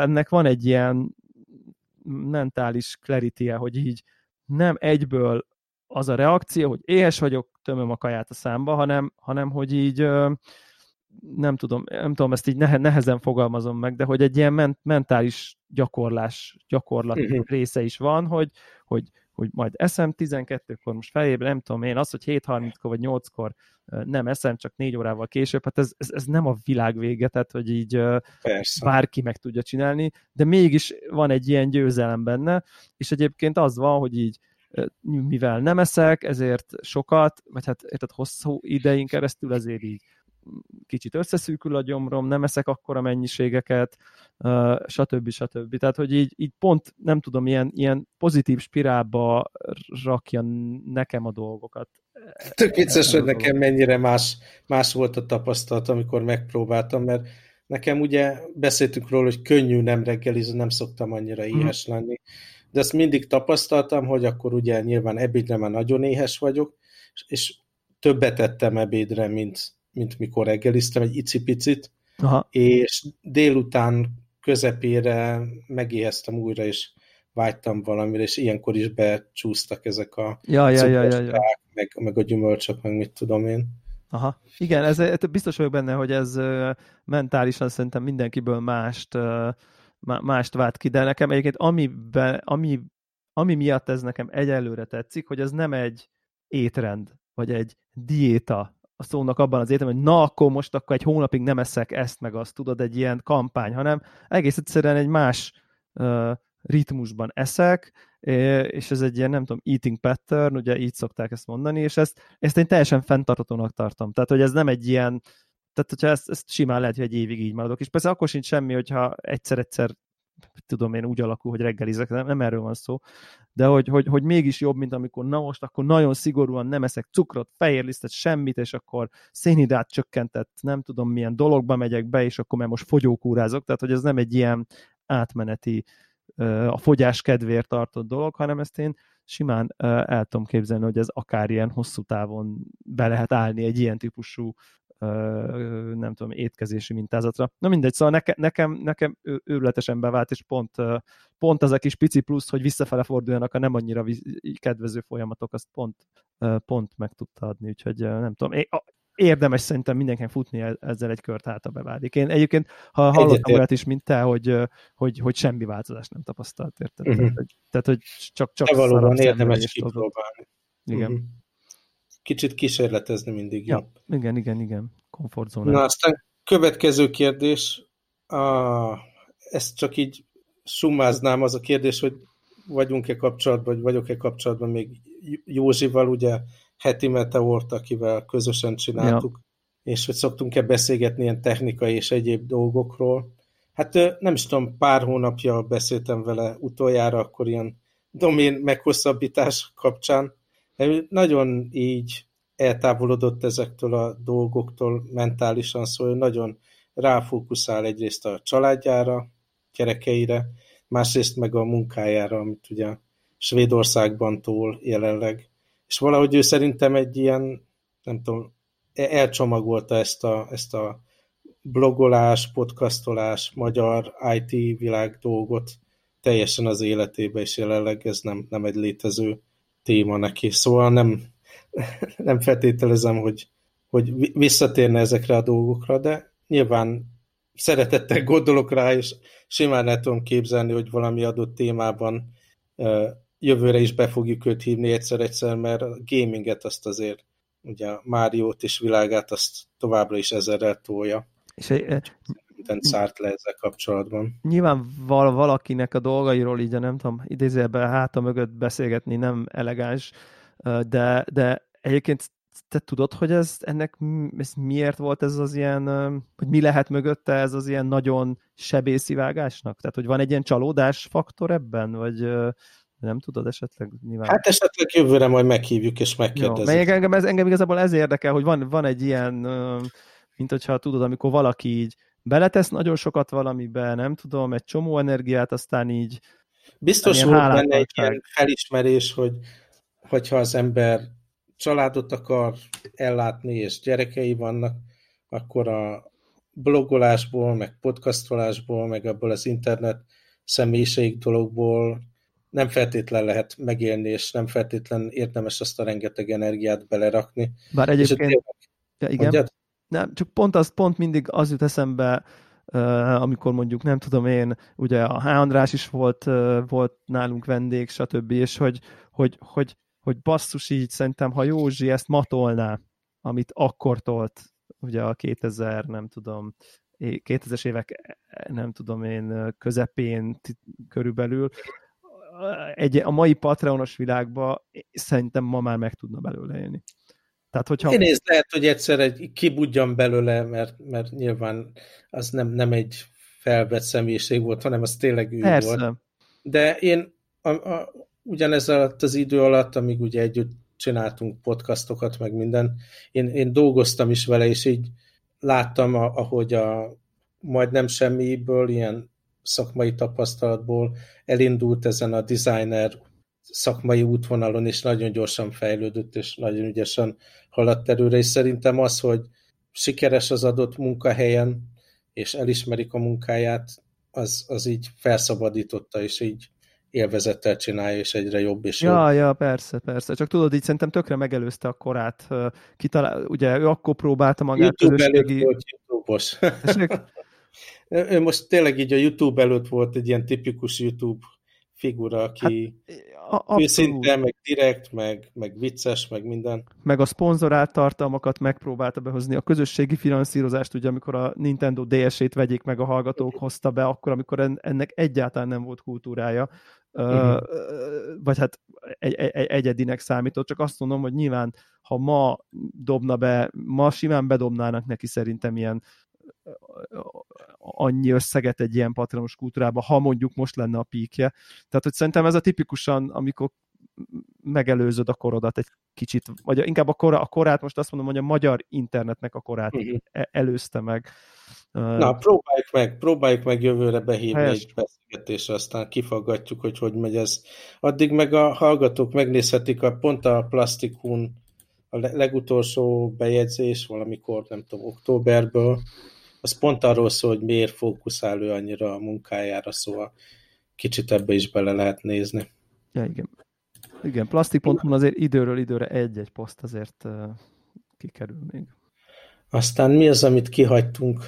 ennek van egy ilyen mentális clarity hogy így nem egyből az a reakció, hogy éhes vagyok, tömöm a kaját a számba, hanem, hanem hogy így nem tudom, nem tudom, ezt így nehezen fogalmazom meg, de hogy egy ilyen ment, mentális gyakorlás, gyakorlat uh-huh. része is van, hogy, hogy, hogy majd eszem 12-kor, most felébre, nem tudom én, az, hogy 7.30-kor vagy 8-kor nem eszem, csak 4 órával később, hát ez, ez, ez nem a világ vége, tehát hogy így Persze. bárki meg tudja csinálni, de mégis van egy ilyen győzelem benne, és egyébként az van, hogy így mivel nem eszek, ezért sokat, vagy hát érted, hosszú ideig keresztül ezért így kicsit összeszűkül a gyomrom, nem eszek akkora mennyiségeket, stb. stb. Tehát, hogy így, így pont, nem tudom, ilyen, ilyen pozitív spirálba rakja nekem a dolgokat. Tök vicces, hogy nekem mennyire más, más volt a tapasztalat, amikor megpróbáltam, mert nekem ugye beszéltünk róla, hogy könnyű nem reggelizni, nem szoktam annyira mhm. éhes lenni, de ezt mindig tapasztaltam, hogy akkor ugye nyilván ebédre már nagyon éhes vagyok, és többet ettem ebédre, mint, mint mikor reggeliztem, egy icipicit, Aha. és délután közepére megéheztem újra, és vágytam valamire, és ilyenkor is becsúsztak ezek a ja, ja, ja, ja, ja. Meg, meg a gyümölcsök, meg mit tudom én. Aha. Igen, ez, biztos vagyok benne, hogy ez mentálisan szerintem mindenkiből mást, mást vált ki, de nekem egyébként amiben, ami, ami miatt ez nekem egyelőre tetszik, hogy ez nem egy étrend, vagy egy diéta, a szónak abban az értem, hogy na, akkor most akkor egy hónapig nem eszek ezt meg azt, tudod, egy ilyen kampány, hanem egész egyszerűen egy más uh, ritmusban eszek, és ez egy ilyen, nem tudom, eating pattern, ugye így szokták ezt mondani, és ezt, ezt én teljesen fenntartatónak tartom. Tehát, hogy ez nem egy ilyen, tehát hogyha ezt, ezt simán lehet, hogy egy évig így maradok. És persze akkor sincs semmi, hogyha egyszer-egyszer tudom én úgy alakul, hogy reggelizek, nem, nem erről van szó, de hogy, hogy, hogy mégis jobb, mint amikor na most, akkor nagyon szigorúan nem eszek cukrot, fehérlisztet, semmit, és akkor szénhidrát csökkentett, nem tudom milyen dologba megyek be, és akkor már most fogyókúrázok, tehát hogy ez nem egy ilyen átmeneti a fogyás kedvéért tartott dolog, hanem ezt én simán el tudom képzelni, hogy ez akár ilyen hosszú távon be lehet állni egy ilyen típusú nem tudom, étkezési mintázatra. Na mindegy, szóval nekem, nekem, nekem őrületesen bevált, és pont, pont az a kis pici plusz, hogy visszafele forduljanak a nem annyira kedvező folyamatok, azt pont, pont meg tudta adni, úgyhogy nem tudom. Érdemes szerintem mindenkinek futni e-, ezzel egy kört hát, beválik. Én egyébként, ha hallottam olyat is, mint te, hogy, hogy, hogy semmi változást nem tapasztalt, érted? Uh-huh. Tehát, hogy csak, csak valóban érdemes kipróbálni. Igen. Uh-huh kicsit kísérletezni mindig ja, jó. Igen, igen, igen. Komfortzóna. Na, aztán következő kérdés, a, ezt csak így summáznám, az a kérdés, hogy vagyunk-e kapcsolatban, vagy vagyok-e kapcsolatban még Józsival, ugye heti meteort, akivel közösen csináltuk, ja. és hogy szoktunk-e beszélgetni ilyen technikai és egyéb dolgokról. Hát nem is tudom, pár hónapja beszéltem vele utoljára, akkor ilyen domén meghosszabbítás kapcsán, nagyon így eltávolodott ezektől a dolgoktól mentálisan, szóval nagyon ráfókuszál egyrészt a családjára, gyerekeire, másrészt meg a munkájára, amit ugye Svédországban tól jelenleg. És valahogy ő szerintem egy ilyen, nem tudom, elcsomagolta ezt a, ezt a blogolás, podcastolás, magyar IT világ dolgot teljesen az életébe, és jelenleg ez nem, nem egy létező téma neki. Szóval nem, nem feltételezem, hogy, hogy visszatérne ezekre a dolgokra, de nyilván szeretettel gondolok rá, és simán el tudom képzelni, hogy valami adott témában jövőre is be fogjuk őt hívni egyszer-egyszer, mert a gaminget azt azért, ugye Máriót és világát azt továbbra is ezerrel tolja. És mindent szárt le ezzel kapcsolatban. Nyilván val valakinek a dolgairól így, nem tudom, idézőjelben háta mögött beszélgetni nem elegáns, de, de egyébként te tudod, hogy ez ennek ez miért volt ez az ilyen, hogy mi lehet mögötte ez az ilyen nagyon sebészivágásnak? Tehát, hogy van egy ilyen csalódás faktor ebben, vagy nem tudod esetleg nyilván? Hát esetleg jövőre majd meghívjuk és megkérdezzük. Jó, engem, ez, engem igazából ez érdekel, hogy van, van egy ilyen, mint hogyha tudod, amikor valaki így beletesz nagyon sokat valamibe, nem tudom, egy csomó energiát, aztán így Biztos volt benne egy ilyen felismerés, hogy hogyha az ember családot akar ellátni, és gyerekei vannak, akkor a blogolásból, meg podcastolásból, meg abból az internet személyiség dologból nem feltétlen lehet megélni, és nem feltétlen érdemes azt a rengeteg energiát belerakni. Bár egyébként... Ja, igen. Mondjad? Nem, csak pont az, pont mindig az jut eszembe, amikor mondjuk nem tudom én, ugye a H. András is volt, volt nálunk vendég, stb. és hogy, hogy, hogy, hogy basszus így szerintem, ha Józsi ezt matolná, amit akkor tolt, ugye a 2000, nem tudom, 2000-es évek, nem tudom én, közepén körülbelül, egy, a mai Patreonos világban szerintem ma már meg tudna belőle élni. Tehát, hogyha... Én nézd, lehet, hogy egyszer egy kibudjan belőle, mert, mert nyilván az nem, nem egy felvett személyiség volt, hanem az tényleg ő Persze. volt. De én a, a, ugyanez alatt az idő alatt, amíg ugye együtt csináltunk podcastokat, meg minden, én, én dolgoztam is vele, és így láttam, ahogy a majdnem semmiből, ilyen szakmai tapasztalatból elindult ezen a designer szakmai útvonalon, és nagyon gyorsan fejlődött, és nagyon ügyesen haladt előre, és szerintem az, hogy sikeres az adott munkahelyen, és elismerik a munkáját, az, az így felszabadította, és így élvezettel csinálja, és egyre jobb és jobb. Ja, ja, persze, persze. Csak tudod, így szerintem tökre megelőzte a korát. Kitalál, ugye ő akkor próbálta magát YouTube közösségi... előtt volt YouTube-os. ő most tényleg így a YouTube előtt volt egy ilyen tipikus YouTube figura, aki hát, őszinte, meg direkt, meg, meg vicces, meg minden. Meg a szponzorált tartalmakat megpróbálta behozni, a közösségi finanszírozást, ugye amikor a Nintendo DS-ét vegyék meg a hallgatók hozta be, akkor, amikor ennek egyáltalán nem volt kultúrája, uh-huh. vagy hát egy, egy, egyedinek számított, csak azt mondom, hogy nyilván, ha ma dobna be, ma simán bedobnának neki szerintem ilyen annyi összeget egy ilyen patronos kultúrába, ha mondjuk most lenne a píkje. Tehát, hogy szerintem ez a tipikusan, amikor megelőzöd a korodat egy kicsit, vagy inkább a, kora, a korát, most azt mondom, hogy a magyar internetnek a korát uh-huh. előzte meg. Na, próbáljuk meg, próbáljuk meg jövőre behívni Helyes. egy beszélgetésre, aztán kifaggatjuk, hogy hogy megy ez. Addig meg a hallgatók megnézhetik a pont a Plastikun a legutolsó bejegyzés, valamikor, nem tudom, októberből, az pont arról szól, hogy miért fókuszál ő annyira a munkájára, szóval kicsit ebbe is bele lehet nézni. Ja, igen. Igen, plastik.hu azért időről időre egy-egy poszt azért uh, kikerül még. Aztán mi az, amit kihagytunk?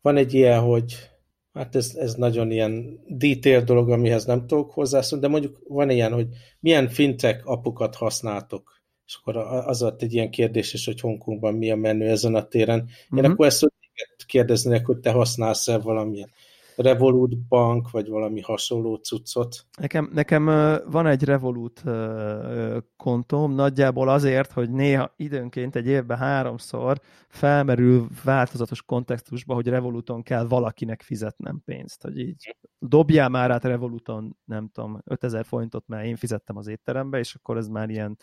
Van egy ilyen, hogy hát ez, ez nagyon ilyen detail dolog, amihez nem tudok hozzászólni, de mondjuk van ilyen, hogy milyen fintech apukat használtok? És akkor az volt egy ilyen kérdés is, hogy Hongkongban mi a menő ezen a téren. Én uh mhm. -huh. akkor ezt kérdeznének, hogy te használsz-e valamilyen Revolut bank, vagy valami hasonló cuccot? Nekem, nekem van egy Revolut kontóm, nagyjából azért, hogy néha időnként egy évben háromszor felmerül változatos kontextusba, hogy Revoluton kell valakinek fizetnem pénzt, hogy így dobjál már át Revoluton, nem tudom, 5000 forintot, mert én fizettem az étterembe, és akkor ez már ilyen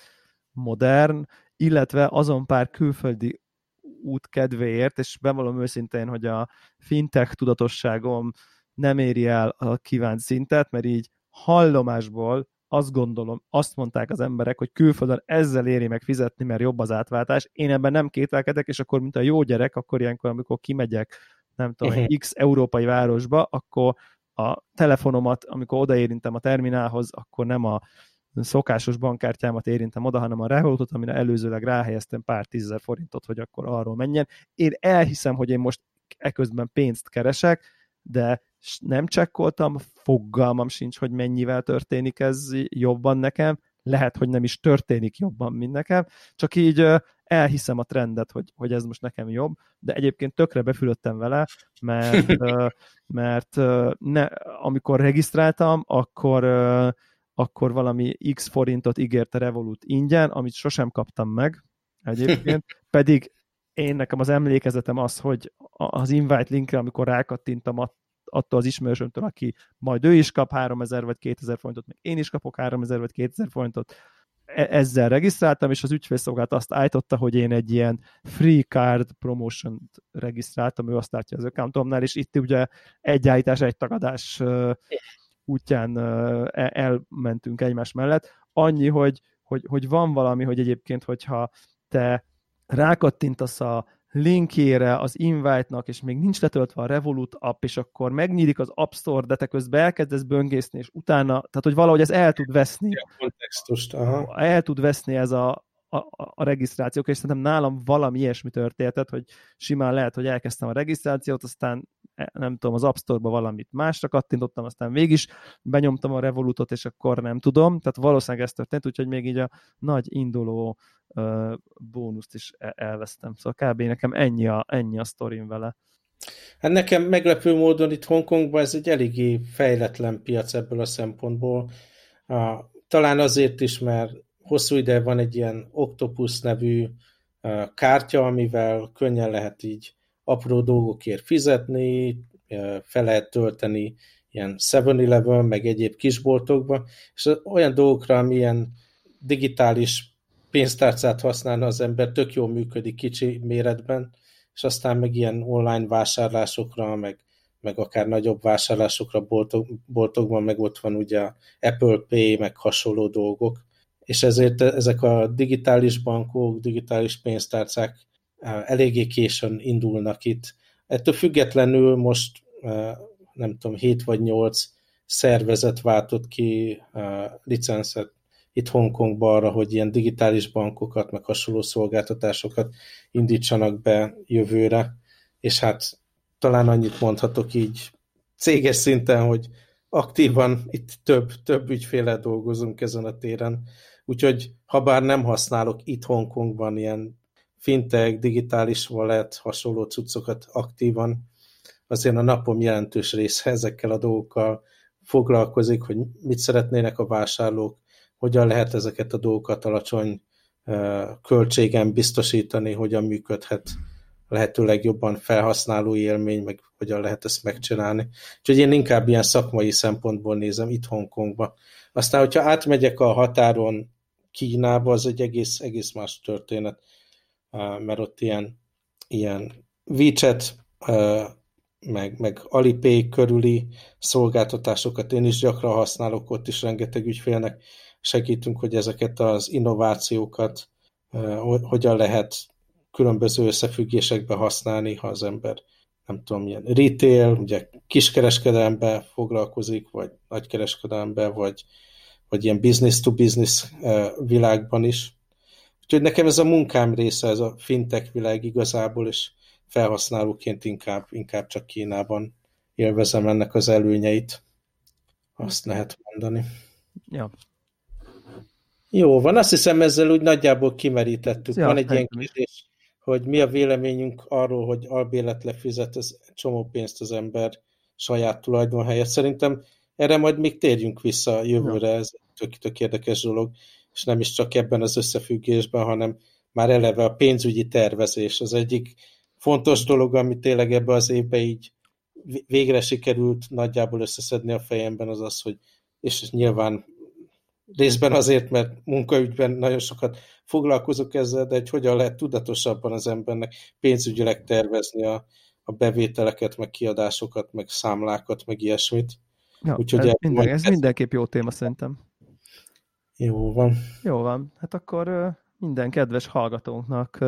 modern, illetve azon pár külföldi út kedvéért, és bevallom őszintén, hogy a fintech tudatosságom nem éri el a kívánt szintet, mert így hallomásból azt gondolom, azt mondták az emberek, hogy külföldön ezzel éri meg fizetni, mert jobb az átváltás. Én ebben nem kételkedek, és akkor, mint a jó gyerek, akkor ilyenkor, amikor kimegyek, nem tudom, x európai városba, akkor a telefonomat, amikor odaérintem a terminálhoz, akkor nem a szokásos bankkártyámat érintem oda, hanem a Revolutot, amire előzőleg ráhelyeztem pár tízezer forintot, hogy akkor arról menjen. Én elhiszem, hogy én most eközben pénzt keresek, de nem csekkoltam, fogalmam sincs, hogy mennyivel történik ez jobban nekem, lehet, hogy nem is történik jobban, mint nekem, csak így elhiszem a trendet, hogy, hogy ez most nekem jobb, de egyébként tökre befülöttem vele, mert, mert ne, amikor regisztráltam, akkor akkor valami x forintot ígért a Revolut ingyen, amit sosem kaptam meg egyébként, pedig én nekem az emlékezetem az, hogy az invite linkre, amikor rákattintam attól az ismerősömtől, aki majd ő is kap 3000 vagy 2000 forintot, még én is kapok 3000 vagy 2000 forintot, e- ezzel regisztráltam, és az ügyfélszolgálat azt állította, hogy én egy ilyen free card promotion regisztráltam, ő azt látja az accountomnál, és itt ugye egy állítás, egy tagadás útján e, elmentünk egymás mellett. Annyi, hogy, hogy, hogy van valami, hogy egyébként, hogyha te rákattintasz a linkjére az invite-nak, és még nincs letöltve a Revolut app, és akkor megnyílik az App Store, de te közben elkezdesz böngészni, és utána, tehát hogy valahogy ez el tud veszni. A kontextust, aha. El tud veszni ez a, a, a regisztrációk, és szerintem nálam valami ilyesmi történt, hogy simán lehet, hogy elkezdtem a regisztrációt, aztán nem tudom, az App Store-ba valamit másra kattintottam, aztán végig benyomtam a Revolutot, és akkor nem tudom, tehát valószínűleg ez történt, úgyhogy még így a nagy induló uh, bónuszt is e, elvesztem. Szóval kb. nekem ennyi a, ennyi a sztorim vele. Hát nekem meglepő módon itt Hongkongban ez egy eléggé fejletlen piac ebből a szempontból. Uh, talán azért is, mert hosszú ide van egy ilyen Octopus nevű kártya, amivel könnyen lehet így apró dolgokért fizetni, fel lehet tölteni ilyen 7-Eleven, meg egyéb kisboltokba, és olyan dolgokra, amilyen digitális pénztárcát használna az ember, tök jól működik kicsi méretben, és aztán meg ilyen online vásárlásokra, meg, meg akár nagyobb vásárlásokra boltok, boltokban, meg ott van ugye Apple Pay, meg hasonló dolgok, és ezért ezek a digitális bankok, digitális pénztárcák eléggé későn indulnak itt. Ettől függetlenül most nem tudom, 7 vagy 8 szervezet váltott ki licenszet itt Hongkongba arra, hogy ilyen digitális bankokat, meg hasonló szolgáltatásokat indítsanak be jövőre, és hát talán annyit mondhatok így céges szinten, hogy aktívan itt több, több ügyféle dolgozunk ezen a téren. Úgyhogy ha bár nem használok itt Hongkongban ilyen fintech, digitális wallet, hasonló cuccokat aktívan, azért a napom jelentős része ezekkel a dolgokkal foglalkozik, hogy mit szeretnének a vásárlók, hogyan lehet ezeket a dolgokat alacsony költségen biztosítani, hogyan működhet lehetőleg jobban felhasználó élmény, meg hogyan lehet ezt megcsinálni. Úgyhogy én inkább ilyen szakmai szempontból nézem itt Hongkongba. Aztán, hogyha átmegyek a határon Kínába, az egy egész, egész más történet, mert ott ilyen, ilyen WeChat, meg, meg Alipay körüli szolgáltatásokat én is gyakran használok, ott is rengeteg ügyfélnek segítünk, hogy ezeket az innovációkat hogyan lehet különböző összefüggésekbe használni, ha az ember nem tudom, milyen retail, ugye kiskereskedelembe foglalkozik, vagy nagykereskedelembe, vagy, vagy ilyen business to business világban is. Úgyhogy nekem ez a munkám része, ez a fintech világ igazából, és felhasználóként inkább, inkább csak Kínában élvezem ennek az előnyeit. Azt lehet mondani. Ja. Jó, van, azt hiszem ezzel úgy nagyjából kimerítettük. Ja, van egy ilyen kérdés, hogy mi a véleményünk arról, hogy albélet lefizet ez csomó pénzt az ember saját tulajdon helyett. Szerintem erre majd még térjünk vissza jövőre, ez tök, tök érdekes dolog, és nem is csak ebben az összefüggésben, hanem már eleve a pénzügyi tervezés az egyik fontos dolog, ami tényleg ebbe az évbe így végre sikerült nagyjából összeszedni a fejemben, az az, hogy és nyilván részben azért, mert munkaügyben nagyon sokat foglalkozok ezzel, de hogy hogyan lehet tudatosabban az embernek pénzügyileg tervezni a, a bevételeket, meg kiadásokat, meg számlákat, meg ilyesmit. Ja, Úgyhogy ez, minden, ez mindenképp jó téma szerintem. Jó van. Jó van. Hát akkor minden kedves hallgatónknak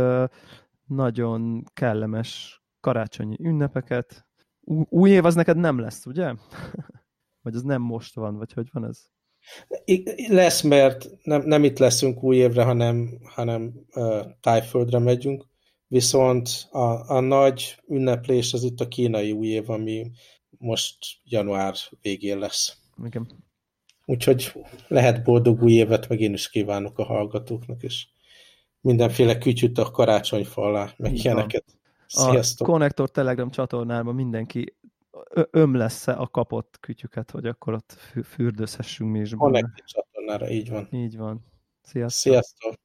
nagyon kellemes karácsonyi ünnepeket. Új év az neked nem lesz, ugye? vagy az nem most van, vagy hogy van ez? Lesz, mert nem, nem itt leszünk új évre, hanem, hanem uh, tájföldre megyünk, viszont a, a nagy ünneplés az itt a kínai új év, ami most január végén lesz. Igen. Úgyhogy lehet boldog új évet, meg én is kívánok a hallgatóknak, és mindenféle kütyüt a karácsonyfa alá, meg ilyeneket. Sziasztok! A Connector Telegram csatornában mindenki ömlesz a kapott kütyüket, hogy akkor ott fürdőzhessünk mi is. Connector csatornára, így van. Így van. Sziasztok! Sziasztok!